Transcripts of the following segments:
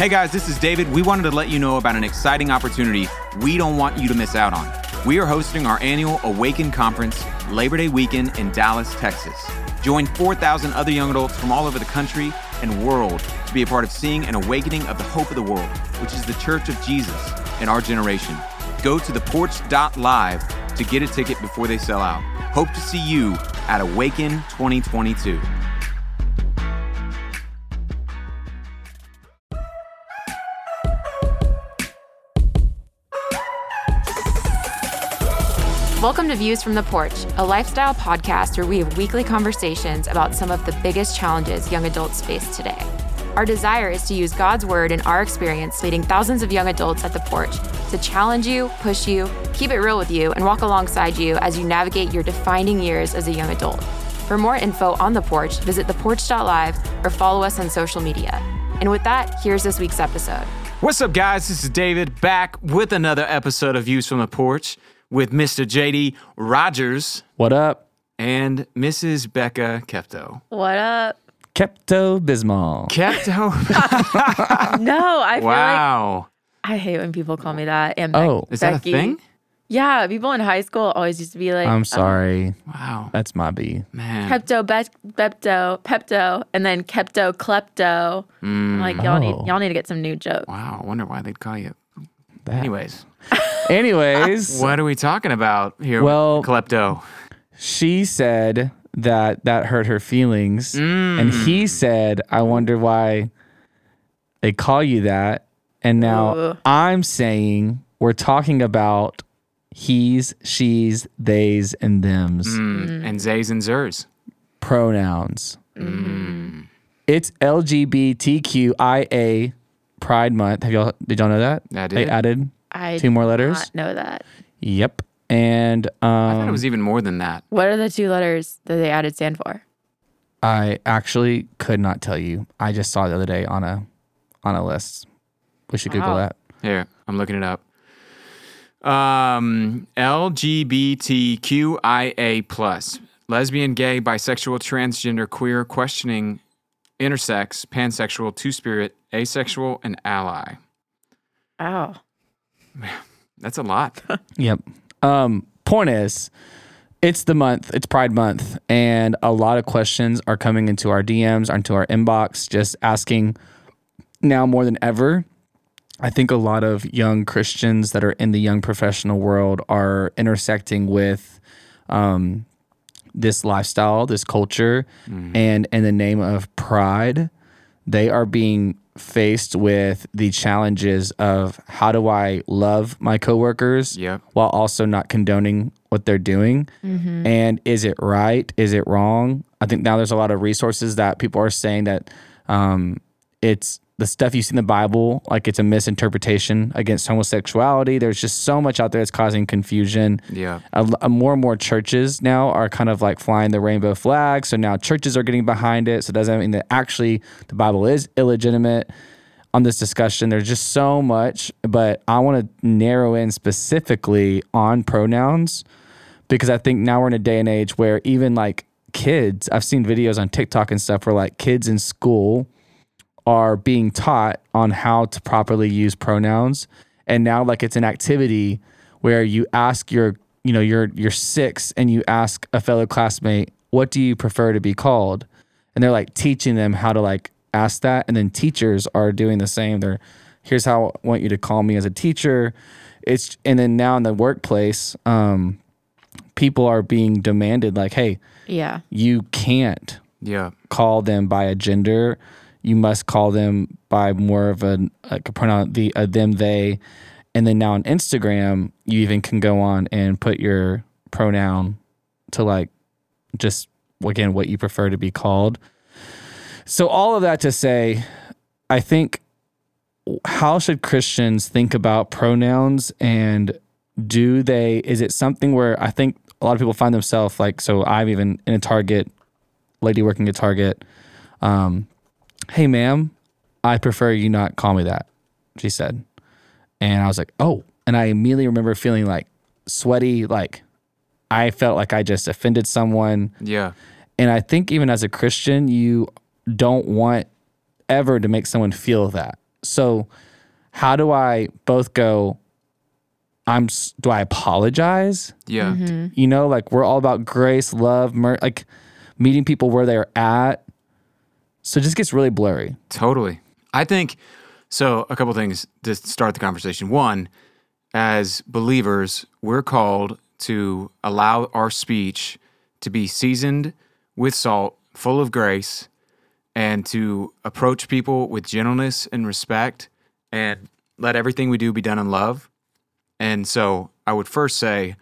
Hey guys, this is David. We wanted to let you know about an exciting opportunity we don't want you to miss out on. We are hosting our annual Awaken Conference Labor Day weekend in Dallas, Texas. Join 4,000 other young adults from all over the country and world to be a part of seeing an awakening of the hope of the world, which is the church of Jesus in our generation. Go to theporch.live to get a ticket before they sell out. Hope to see you at Awaken 2022. Welcome to Views from the Porch, a lifestyle podcast where we have weekly conversations about some of the biggest challenges young adults face today. Our desire is to use God's word and our experience leading thousands of young adults at the porch to challenge you, push you, keep it real with you, and walk alongside you as you navigate your defining years as a young adult. For more info on the porch, visit theporch.live or follow us on social media. And with that, here's this week's episode. What's up, guys? This is David back with another episode of Views from the Porch with Mr. JD Rogers What up? and Mrs. Becca Kepto. What up? Kepto Bismol. Kepto? No, I feel like wow. I hate when people call me that. And Oh. Is that a thing? Yeah, people in high school always used to be like, I'm oh. sorry. Wow. That's my B. Man. Pepto, be- Pepto, Pepto, and then Kepto, Klepto. I'm like, y'all Oh. need y'all need to get some new jokes. Wow. I wonder why they'd call you. That. Anyways, Anyways, what are we talking about here? Well- Klepto. she said that that hurt her feelings. And mm. he said, I wonder why they call you that. And now Ooh. I'm saying we're talking about he's, she's, theys, and thems. Mm. mm. And Zays and Zers. pronouns. Mm. Mm-hmm. It's LGBTQIA Pride Month. Have y'all did y'all know that? I They did. added I two more letters. not know that. Yep. And I thought um, it was even more than that. What are the two letters that they added stand for? I actually could not tell you. I just saw it the other day on a on a list. We should Google Wow. that. Here, I'm looking it up. Um, LGBTQIA plus lesbian, gay, bisexual, transgender, queer, questioning, intersex, pansexual, two spirit, asexual, and ally. Oh, That's a lot. Yep. Um, point is, it's the month, it's Pride Month, and a lot of questions are coming into our DMs, into our inbox, just asking now more than ever. I think a lot of young Christians that are in the young professional world are intersecting with um, this lifestyle, this culture, and in the name of pride, they are being faced with the challenges of how do I love my coworkers Yep. while also not condoning what they're doing? And is it right? Is it wrong? I think now there's a lot of resources that people are saying that um, it's the stuff you see in the Bible, like it's a misinterpretation against homosexuality. There's just so much out there that's causing confusion Yeah. more and more churches now are kind of like flying the rainbow flag. So now churches are getting behind it. So it doesn't mean that actually the Bible is illegitimate on this discussion. There's just so much, but I want to narrow in specifically on pronouns because I think now we're in a day and age where even like kids, I've seen videos on TikTok and stuff where like kids in school are being taught on how to properly use pronouns and now like it's an activity where you ask your you know you're you're six and you ask a fellow classmate what do you prefer to be called and they're like teaching them how to like ask that and then teachers are doing the same they're here's how i want you to call me as a teacher it's and then now in the workplace um people are being demanded like hey yeah. you can't Yeah. call them by a gender. You must call them by more of a a pronoun the a them they, and then now on Instagram you even can go on and put your pronoun to like just again what you prefer to be called. So all of that to say, I think how should Christians think about pronouns and do they is it something where I think a lot of people find themselves like so I've even in a Target lady working at Target. Um, hey, ma'am, I prefer you not call me that, she said. And I was like, oh. And I immediately remember feeling like sweaty, like I felt like I just offended someone. Yeah. And I think even as a Christian, you don't want ever to make someone feel that. So, how do I both go? I'm. Do I apologize? Yeah. Mm-hmm. You know, like we're all about grace, love, mer- like meeting people where they're at. So it just gets really blurry. Totally. I think so. A couple things to start the conversation. One, as believers, we're called to allow our speech to be seasoned with salt, full of grace, and to approach people with gentleness and respect, and let everything we do be done in love. And so I would first say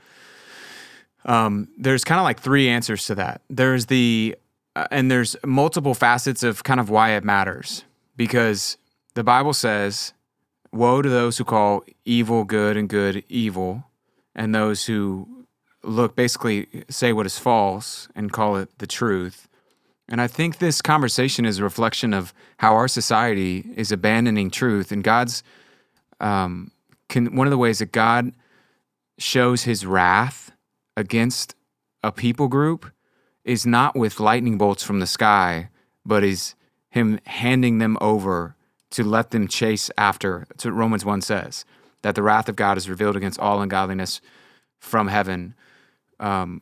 um, there's kind of like three answers to that. There's the, and there's multiple facets of kind of why it matters because the Bible says, Woe to those who call evil good and good evil, and those who look basically say what is false and call it the truth. And I think this conversation is a reflection of how our society is abandoning truth. And God's, um, can, one of the ways that God shows his wrath against a people group is not with lightning bolts from the sky, but is him handing them over to let them chase after. That's what Romans 1 says, that the wrath of God is revealed against all ungodliness from heaven um,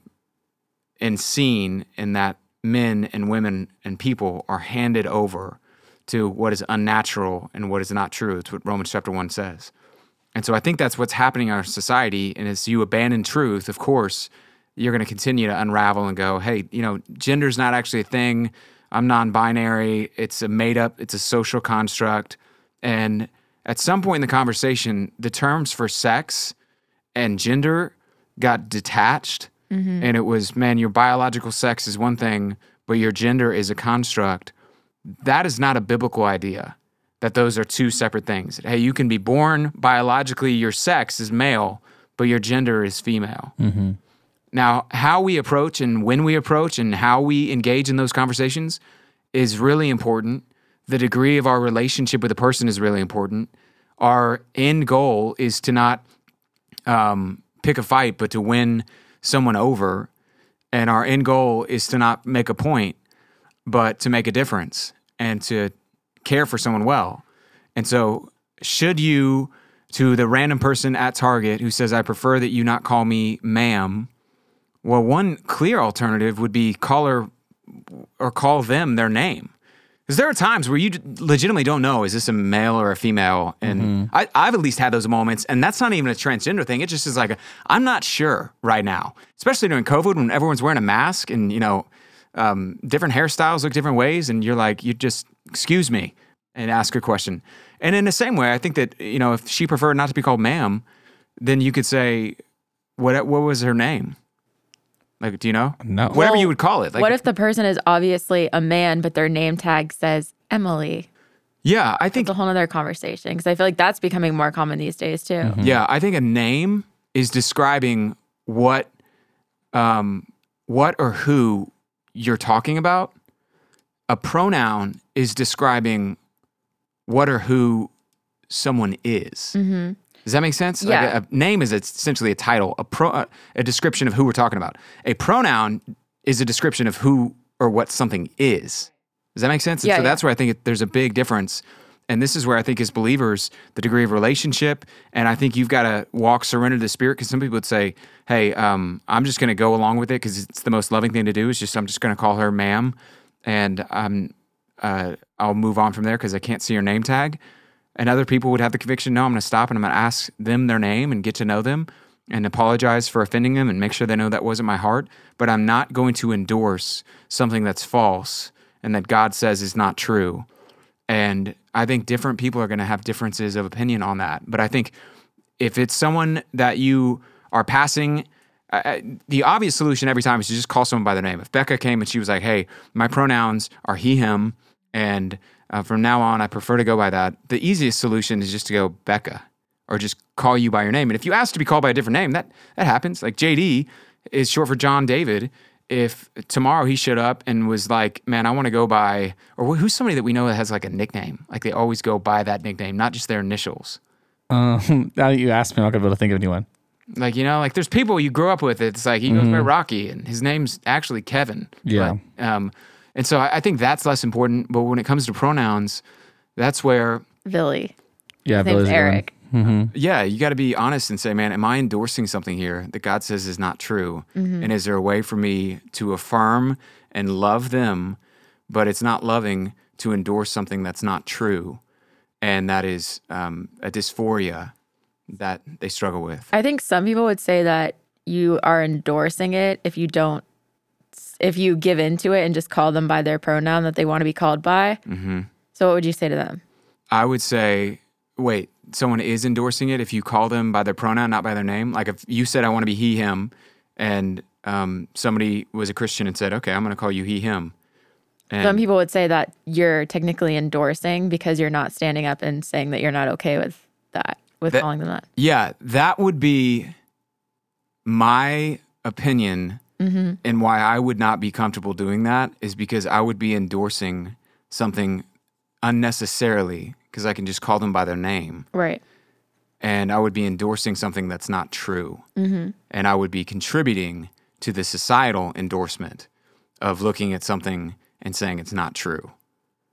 and seen in that men and women and people are handed over to what is unnatural and what is not true. It's what Romans chapter 1 says. And so I think that's what's happening in our society. And as you abandon truth, of course, you're going to continue to unravel and go, hey, you know, gender's not actually a thing. I'm non binary. It's a made up, it's a social construct. And at some point in the conversation, the terms for sex and gender got detached. Mm-hmm. And it was, man, your biological sex is one thing, but your gender is a construct. That is not a biblical idea that those are two separate things. Hey, you can be born biologically, your sex is male, but your gender is female. Mm-hmm. Now, how we approach and when we approach and how we engage in those conversations is really important. The degree of our relationship with a person is really important. Our end goal is to not um, pick a fight, but to win someone over. And our end goal is to not make a point, but to make a difference and to care for someone well. And so, should you, to the random person at Target who says, I prefer that you not call me ma'am, well, one clear alternative would be call her or call them their name. Because there are times where you legitimately don't know is this a male or a female, and I, I've at least had those moments, and that's not even a transgender thing. It just is like i I'm not sure right now, especially during COVID when everyone's wearing a mask and you know um, different hairstyles look different ways, and you're like you just excuse me and ask a question. And in the same way, I think that you know if she preferred not to be called ma'am, then you could say what what was her name? Like, do you know? No. Whatever Well, you would call it. Like, what if the person is obviously a man, but their name tag says Emily? yeah, I think It's a whole other conversation because I feel like that's becoming more common these days too. Yeah, I think a name is describing what, um, what or who you're talking about. A pronoun is describing what or who someone is. Does that make sense? Like Yeah. a, a name is essentially a title, a pro, a, a description of who we're talking about. A pronoun is a description of who or what something is. Does that make sense? And Yeah, so yeah. that's where I think it, there's a big difference. And this is where I think as believers, the degree of relationship, and I think you've got to walk surrender to the spirit. Because some people would say, "Hey, um, I'm just going to go along with it because it's the most loving thing to do. Is just I'm just going to call her ma'am, and um, uh, I'll move on from there because I can't see her name tag." And other people would have the conviction, "No, I'm going to stop and I'm going to ask them their name and get to know them." And apologize for offending them and make sure they know that wasn't my heart. But I'm not going to endorse something that's false and that God says is not true. And I think different people are going to have differences of opinion on that. But I think if it's someone that you are passing, uh, the obvious solution every time is to just call someone by their name. If Becca came and she was like, hey, my pronouns are he, him, and uh, from now on, I prefer to go by that, the easiest solution is just to go Becca or just call you by your name. And if you ask to be called by a different name, that, that happens. Like JD is short for John David. If tomorrow he showed up and was like, man, I want to go by, or who's somebody that we know that has like a nickname? Like they always go by that nickname, not just their initials. Um, now that you asked me, I'm not gonna be able to think of anyone. Like, you know, like there's people you grow up with. It's like he goes by Rocky and his name's actually Kevin. Yeah. But, um, and so I, I think that's less important. But when it comes to pronouns, that's where Billy. Yeah, His name's Billy's a good one. Eric. Yeah, you got to be honest and say, man, am I endorsing something here that God says is not true? Mm-hmm. And is there a way for me to affirm and love them, but it's not loving to endorse something that's not true? And that is um, a dysphoria that they struggle with. I think some people would say that you are endorsing it if you don't, if you give into it and just call them by their pronoun that they want to be called by. Mm-hmm. So, what would you say to them? I would say, wait, someone is endorsing it if you call them by their pronoun, not by their name. Like if you said, I want to be he, him, and um, somebody was a Christian and said, okay, I'm going to call you he, him. And Some people would say that you're technically endorsing because you're not standing up and saying that you're not okay with that, with That- calling them that. Yeah, that would be my opinion. Mm-hmm. And why I would not be comfortable doing that is because I would be endorsing something unnecessarily because I can just call them by their name. Right. And I would be endorsing something that's not true. Mm-hmm. And I would be contributing to the societal endorsement of looking at something and saying it's not true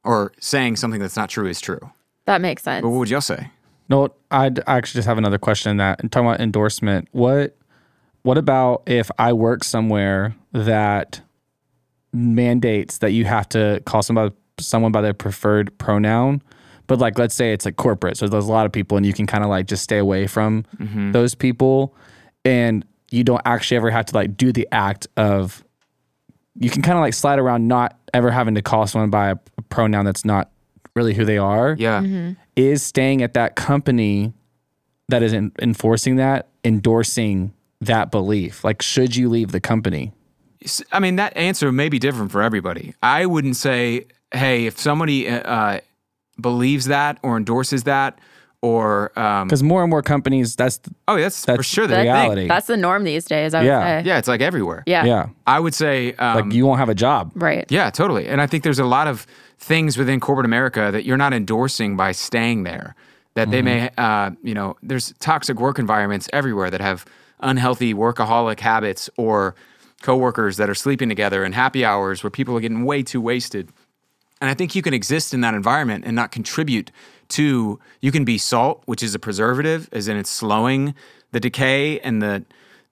or saying something that's not true is true. That makes sense. But what would y'all say? No, I'd I actually just have another question in that. And talking about endorsement, what what about if I work somewhere that mandates that you have to call somebody someone by their preferred pronoun? But like let's say it's like corporate, so there's a lot of people and you can kind of like just stay away from mm-hmm. those people and you don't actually ever have to like do the act of you can kind of like slide around not ever having to call someone by a pronoun that's not really who they are Yeah. Mm-hmm. is staying at that company that is en- enforcing that endorsing that belief like should you leave the company I mean, that answer may be different for everybody. I wouldn't say, hey, if somebody uh, believes that or endorses that, or um, because more and more companies that's oh, that's, for sure the the thing. reality. That's the norm these days, I would Yeah. say. Yeah, it's like everywhere. Yeah. yeah I would say, um, like you won't have a job Right. yeah, totally. And I think there's a lot of things within corporate America that you're not endorsing by staying there. That they may, uh, you know, there's toxic work environments everywhere that have unhealthy workaholic habits or coworkers that are sleeping together and happy hours where people are getting way too wasted. And I think you can exist in that environment and not contribute to, you can be salt, which is a preservative, as in it's slowing the decay and the,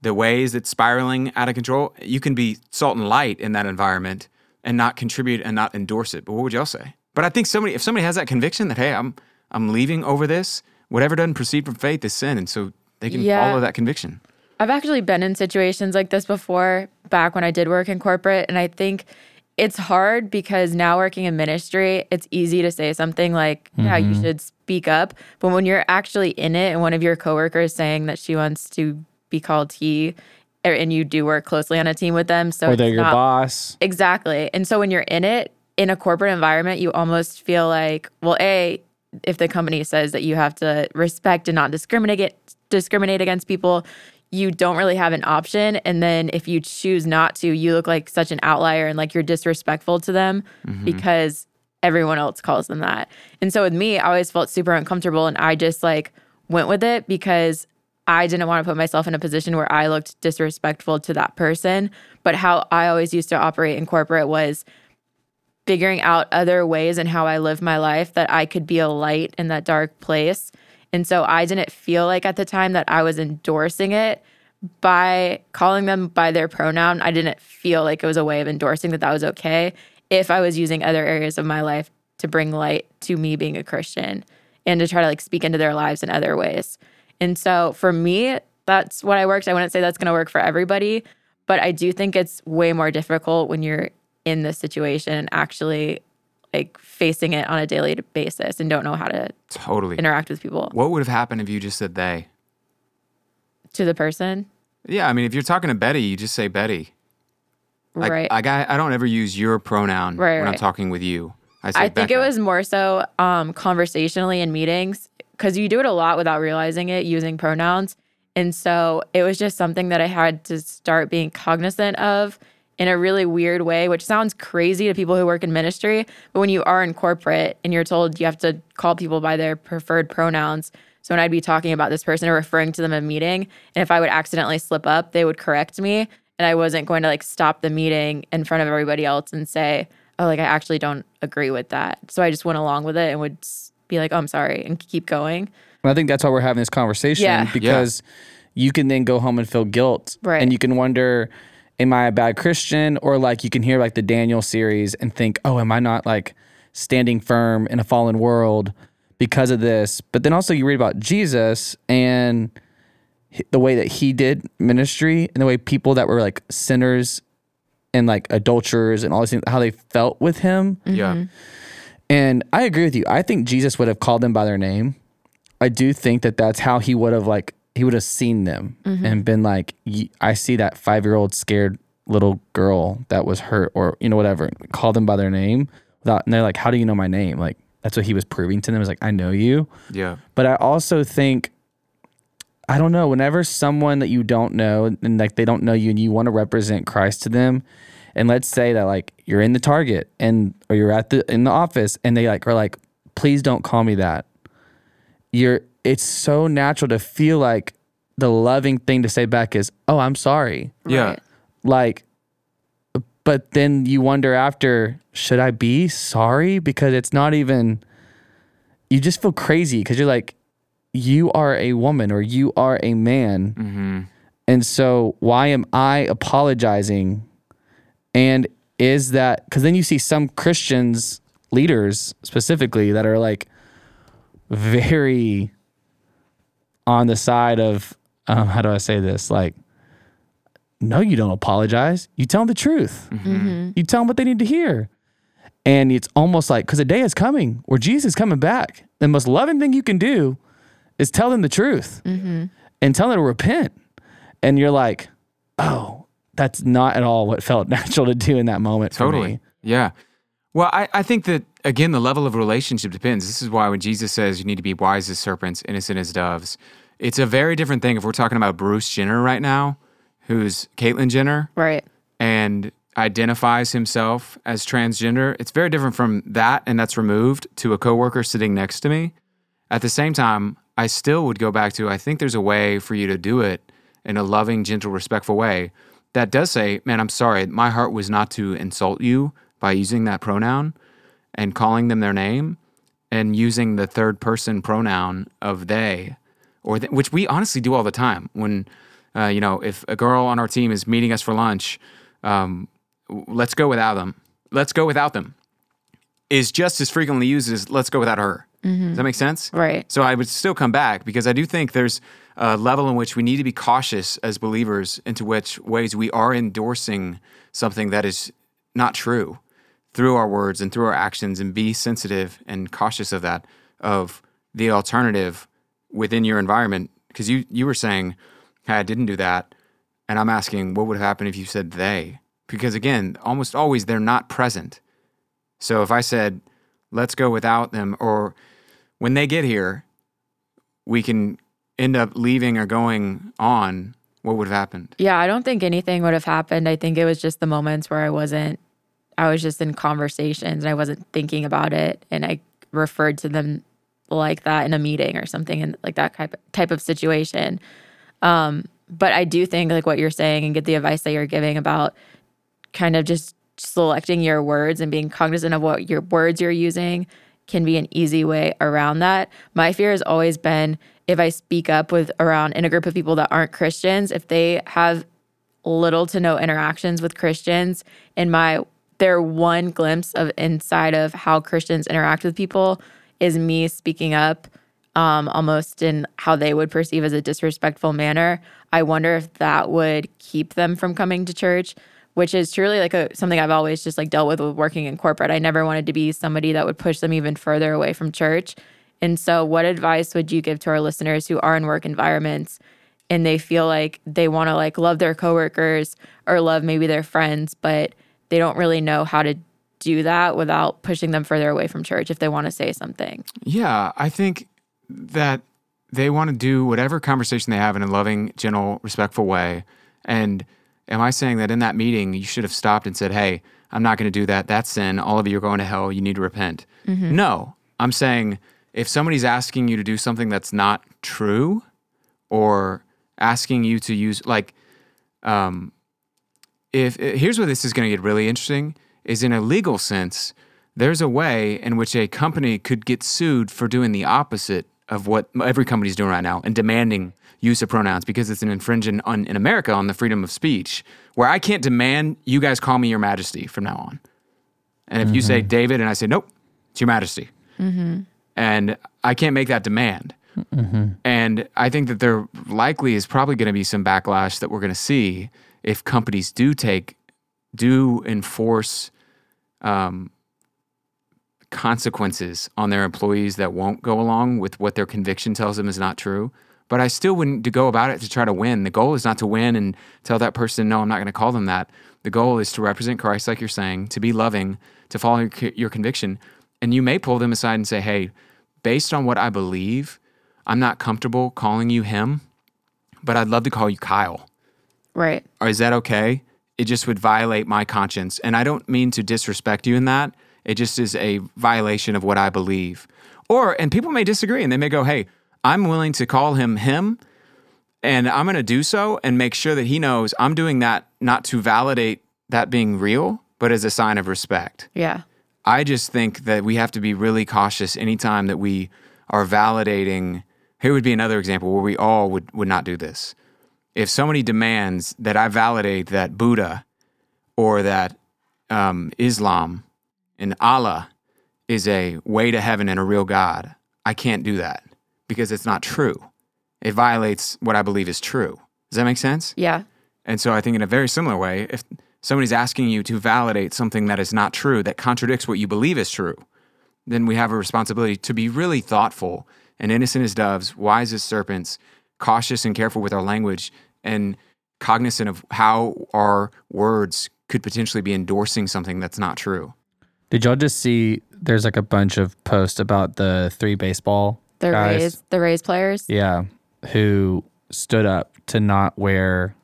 the ways it's spiraling out of control. You can be salt and light in that environment and not contribute and not endorse it. But what would y'all say? But I think somebody, if somebody has that conviction that, hey, I'm, I'm leaving over this, whatever doesn't proceed from faith is sin. And so they can Yeah. follow that conviction. I've actually been in situations like this before back when I did work in corporate. And I think it's hard because now working in ministry, it's easy to say something like, yeah, you should speak up. But when you're actually in it and one of your coworkers saying that she wants to be called he, er, and you do work closely on a team with them. So or they're your not- boss Exactly. And so when you're in it, in a corporate environment, you almost feel like, well, A, if the company says that you have to respect and not discriminate discriminate against people, you don't really have an option. And then if you choose not to, you look like such an outlier and like you're disrespectful to them mm-hmm. because everyone else calls them that. And so with me, I always felt super uncomfortable and I just like went with it because I didn't want to put myself in a position where I looked disrespectful to that person. But how I always used to operate in corporate was figuring out other ways and how I live my life that I could be a light in that dark place. And so I didn't feel like at the time that I was endorsing it by calling them by their pronoun. I didn't feel like it was a way of endorsing that that was okay if I was using other areas of my life to bring light to me being a Christian and to try to like speak into their lives in other ways. And so for me, that's what I worked. I wouldn't say that's going to work for everybody, but I do think it's way more difficult when you're in this situation and actually like facing it on a daily basis and don't know how to Totally. interact with people What would have happened if you just said they? to the person. Yeah, I mean, if you're talking to Betty, you just say Betty. Like, right. Like I, I don't ever use your pronoun Right, when I'm talking with you. I say I think it was more so um, conversationally in meetings because you do it a lot without realizing it using pronouns. And so it was just something that I had to start being cognizant of in a really weird way, which sounds crazy to people who work in ministry. But when you are in corporate and you're told you have to call people by their preferred pronouns. So when I'd be talking about this person or referring to them in a meeting, and if I would accidentally slip up, they would correct me. And I wasn't going to like stop the meeting in front of everybody else and say, oh, like I actually don't agree with that. So I just went along with it and would be like, "Oh, I'm sorry," and keep going. And I think that's why we're having this conversation Yeah. because you can then go home and feel guilt. Right. And you can wonder, am I a bad Christian? Or like you can hear like the Daniel series and think, oh, am I not like standing firm in a fallen world because of this? But then also you read about Jesus and the way that he did ministry and the way people that were like sinners and like adulterers and all these things, how they felt with him. Yeah. Mm-hmm. And I agree with you. I think Jesus would have called them by their name. I do think that that's how he would have like he would have seen them mm-hmm. and been like, I see that five year old scared little girl that was hurt or you know whatever. Call them by their name without, and they're like, how do you know my name? Like that's what he was proving to them. Is like I know you. Yeah. But I also think, I don't know, whenever someone that you don't know and like they don't know you and you want to represent Christ to them, and let's say that like you're in the Target and or you're at the in the office and they like are like, please don't call me that. You're it's so natural to feel like the loving thing to say back is, oh, I'm sorry. Yeah. Right. Like but then you wonder after, should I be sorry? Because it's not even you just feel crazy because you're like, you are a woman or you are a man. Mm-hmm. And so why am I apologizing? And is that because then you see some Christians, leaders specifically, that are like very on the side of, um, how do I say this? Like, no, you don't apologize. You tell them the truth. Mm-hmm. Mm-hmm. You tell them what they need to hear. And it's almost like, because a day is coming where Jesus is coming back. The most loving thing you can do is tell them the truth mm-hmm. and tell them to repent. And you're like, oh, that's not at all what felt natural to do in that moment for Totally. me. Yeah. Well, I, I think that, again, the level of relationship depends. This is why when Jesus says you need to be wise as serpents, innocent as doves, it's a very different thing if we're talking about Bruce Jenner right now, who's Caitlyn Jenner Right. and identifies himself as transgender. It's very different from that, and that's removed to a coworker sitting next to me. At the same time, I still would go back to I think there's a way for you to do it in a loving, gentle, respectful way that does say, Man, I'm sorry. My heart was not to insult you by using that pronoun and calling them their name and using the third person pronoun of they, or th- which we honestly do all the time. When, uh, you know, if a girl on our team is meeting us for lunch, um, let's go without them. Let's go without them is just as frequently used as let's go without her. Does that make sense? Right. So I would still come back because I do think there's a level in which we need to be cautious as believers into which ways we are endorsing something that is not true through our words and through our actions and be sensitive and cautious of that of the alternative within your environment. Because you you were saying hey I didn't do that and I'm asking what would have happened if you said they? Because again almost always they're not present. So if I said let's go without them or when they get here we can end up leaving or going on what would have happened? Yeah, I don't think anything would have happened. I think it was just the moments where I wasn't, I was just in conversations and I wasn't thinking about it. And I referred to them like that in a meeting or something and like that type, type of situation. Um, but I do think like what you're saying and get the advice that you're giving about kind of just selecting your words and being cognizant of what your words you're using can be an easy way around that. My fear has always been if I speak up with around in a group of people that aren't Christians, if they have little to no interactions with Christians and my their one glimpse of inside of how Christians interact with people is me speaking up um, almost in how they would perceive as a disrespectful manner. I wonder if that would keep them from coming to church, which is truly like a something I've always just like dealt with with working in corporate. I never wanted to be somebody that would push them even further away from church. And so, what advice would you give to our listeners who are in work environments and they feel like they want to like love their coworkers or love maybe their friends, but they don't really know how to do that without pushing them further away from church if they want to say something? Yeah, I think that they want to do whatever conversation they have in a loving, gentle, respectful way. And am I saying that in that meeting you should have stopped and said, "Hey, I'm not going to do that. That's sin. All of you are going to hell. You need to repent." No, I'm saying if somebody's asking you to do something that's not true, or asking you to use like, um, if eh, here's where this is going to get really interesting is in a legal sense there's a way in which a company could get sued for doing the opposite of what every company's doing right now and demanding use of pronouns because it's an infringement on in America on the freedom of speech, where I can't demand you guys call me your majesty from now on. And if you say mm-hmm. David and I say, nope, it's your majesty. Mm-hmm. And I can't make that demand. Mm-hmm. And I think that there likely is probably going to be some backlash that we're going to see if companies do take, do enforce um, consequences on their employees that won't go along with what their conviction tells them is not true. But I still wouldn't go about it to try to win. The goal is not to win and tell that person, no, I'm not going to call them that. The goal is to represent Christ, like you're saying, to be loving, to follow your, your conviction. And you may pull them aside and say, hey, based on what I believe, I'm not comfortable calling you him, but I'd love to call you Kyle. Right. Or is that okay? It just would violate my conscience. And I don't mean to disrespect you in that. It just is a violation of what I believe. Or, and people may disagree and they may go, hey, I'm willing to call him him and I'm going to do so and make sure that he knows I'm doing that not to validate that being real, but as a sign of respect. Yeah. I just think that we have to be really cautious anytime that we are validating. Here would be another example where we all would, would not do this. If somebody demands that I validate that Buddha or that um, Islam and Allah is a way to heaven and a real God, I can't do that because it's not true. It violates what I believe is true. Does that make sense? Yeah. And so I think in a very similar way, if somebody's asking you to validate something that is not true, that contradicts what you believe is true, then we have a responsibility to be really thoughtful and innocent as doves, wise as serpents, cautious and careful with our language, and cognizant of how our words could potentially be endorsing something that's not true. Did y'all just see? There's like a bunch of posts about the three baseball The guys. Rays, the Rays players. Yeah, who stood up to not wear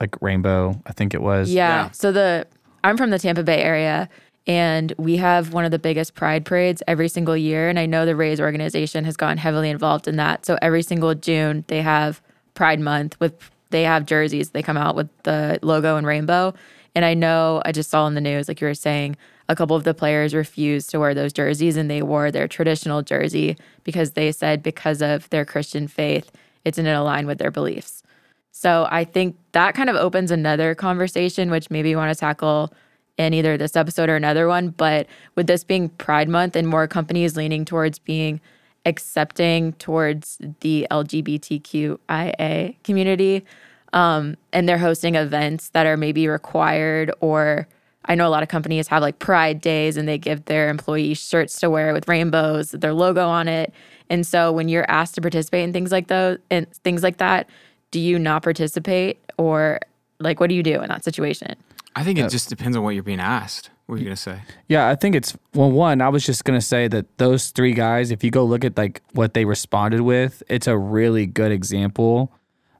like rainbow. I think it was. Yeah. Yeah. So the I'm from the Tampa Bay area and we have one of the biggest pride parades every single year and I know the Rays organization has gotten heavily involved in that. So every single June they have Pride month with they have jerseys. They come out with the logo and rainbow. And I know I just saw in the news like you were saying a couple of the players refused to wear those jerseys and they wore their traditional jersey because they said because of their Christian faith it didn't align with their beliefs. So I think that kind of opens another conversation, which maybe you want to tackle in either this episode or another one. But with this being Pride Month and more companies leaning towards being accepting towards the LGBTQIA community, um, and they're hosting events that are maybe required or I know a lot of companies have like pride days and they give their employees shirts to wear with rainbows, their logo on it. And so when you're asked to participate in things like those and things like that, do you not participate or like what do you do in that situation? I think it just depends on what you're being asked. What are you going to say? Yeah, I think it's well. One, I was just gonna say that those three guys. If you go look at like what they responded with, it's a really good example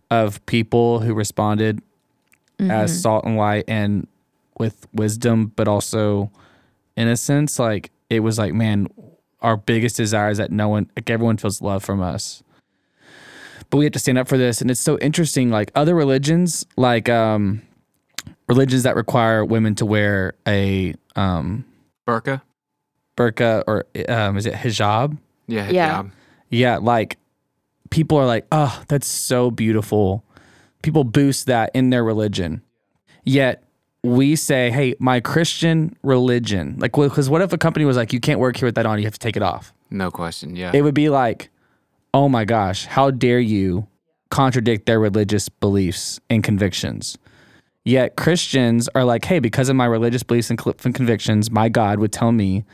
of people who responded as salt and light and with wisdom, but also innocence. Like it was like, man, our biggest desire is that no one, like everyone, feels love from us. But we have to stand up for this, and it's so interesting. Like other religions, like um, religions that require women to wear a um, Burqa? burqa or um, is it hijab? Yeah. Yeah. hijab. Yeah, like people are like, oh, that's so beautiful. People boost that in their religion. Yet we say, hey, my Christian religion, like, because what if a company was like, you can't work here with that on, you have to take it off? No question. Yeah. It would be like, oh my gosh, how dare you contradict their religious beliefs and convictions? Yet Christians are like, hey, because of my religious beliefs and convictions, my God would tell me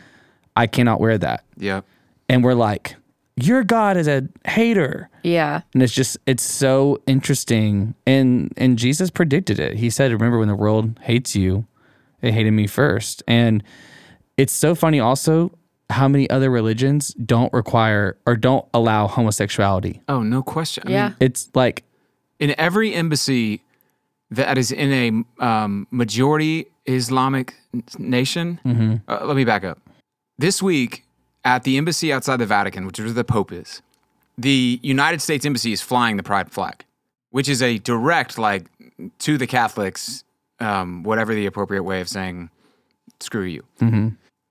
I cannot wear that yep. and we're like, your God is a hater. Yeah. And it's just it's so interesting. And and Jesus predicted it. He said, Remember when the world hates you, it hated me first. And it's so funny also how many other religions don't require or don't allow homosexuality. Oh, no question. I Yeah. mean, It's like in every embassy that is in a um, majority Islamic nation, uh, let me back up. This week, at the embassy outside the Vatican, which is where the Pope is, the United States Embassy is flying the pride flag, which is a direct, like, to the Catholics, um, whatever the appropriate way of saying, screw you.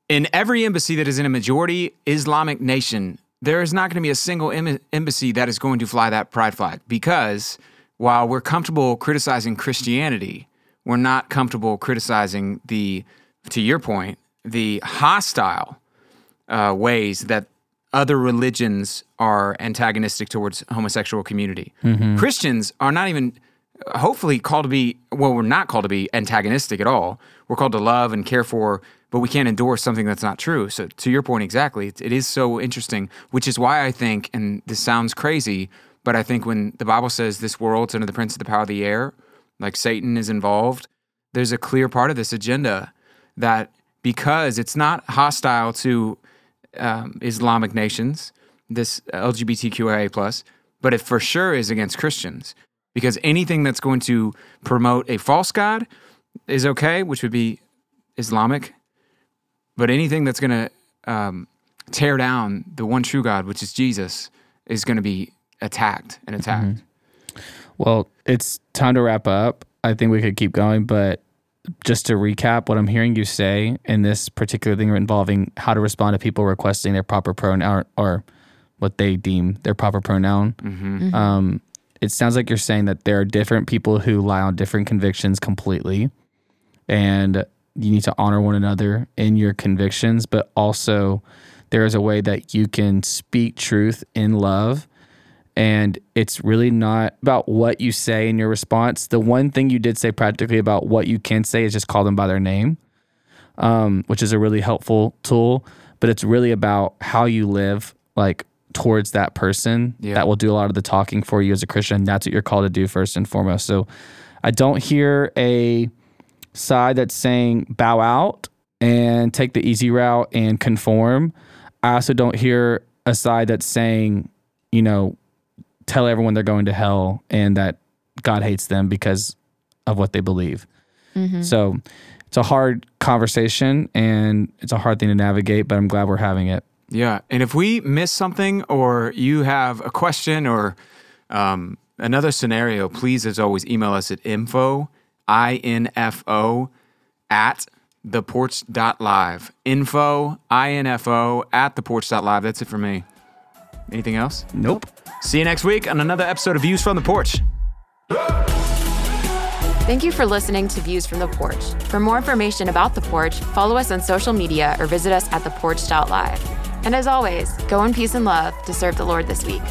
in every embassy that is in a majority Islamic nation, there is not going to be a single em- embassy that is going to fly that pride flag because while we're comfortable criticizing Christianity, we're not comfortable criticizing the, to your point, the hostile uh, ways that other religions are antagonistic towards homosexual community. Christians are not even hopefully called to be well we're not called to be antagonistic at all. We're called to love and care for but we can't endorse something that's not true. So to your point exactly it, it is so interesting which is why i think and this sounds crazy but i think when the bible says this world's under the prince of the power of the air like satan is involved there's a clear part of this agenda that because it's not hostile to um, islamic nations this lgbtqia plus but it for sure is against christians because anything that's going to promote a false god is okay, which would be Islamic. But anything that's going to um, tear down the one true God, which is Jesus, is going to be attacked and mm-hmm. attacked. Well, it's time to wrap up. I think we could keep going, but just to recap what I'm hearing you say in this particular thing involving how to respond to people requesting their proper pronoun or what they deem their proper pronoun. Mm-hmm. Mm-hmm. Um, it sounds like you're saying that there are different people who lie on different convictions completely, and you need to honor one another in your convictions, but also there is a way that you can speak truth in love and it's really not about what you say in your response. The one thing you did say practically about what you can say is just call them by their name, um, which is a really helpful tool. But it's really about how you live, like towards that person. Yeah. That will do a lot of the talking for you as a Christian. That's what you're called to do first and foremost. So I don't hear a side that's saying bow out and take the easy route and conform. I also don't hear a side that's saying, you know, tell everyone they're going to hell and that God hates them because of what they believe. So it's a hard conversation and it's a hard thing to navigate, but I'm glad we're having it. Yeah. And if we miss something or you have a question or um, another scenario, please, as always, email us at info, I-N-F-O, at theporch.live. Info, I-N-F-O, at theporch.live. That's it for me. Anything else? Nope. See you next week on another episode of Views from the Porch. Thank you for listening to Views from the Porch. For more information about the porch, follow us on social media or visit us at theporch.live. And as always, go in peace and love to serve the Lord this week.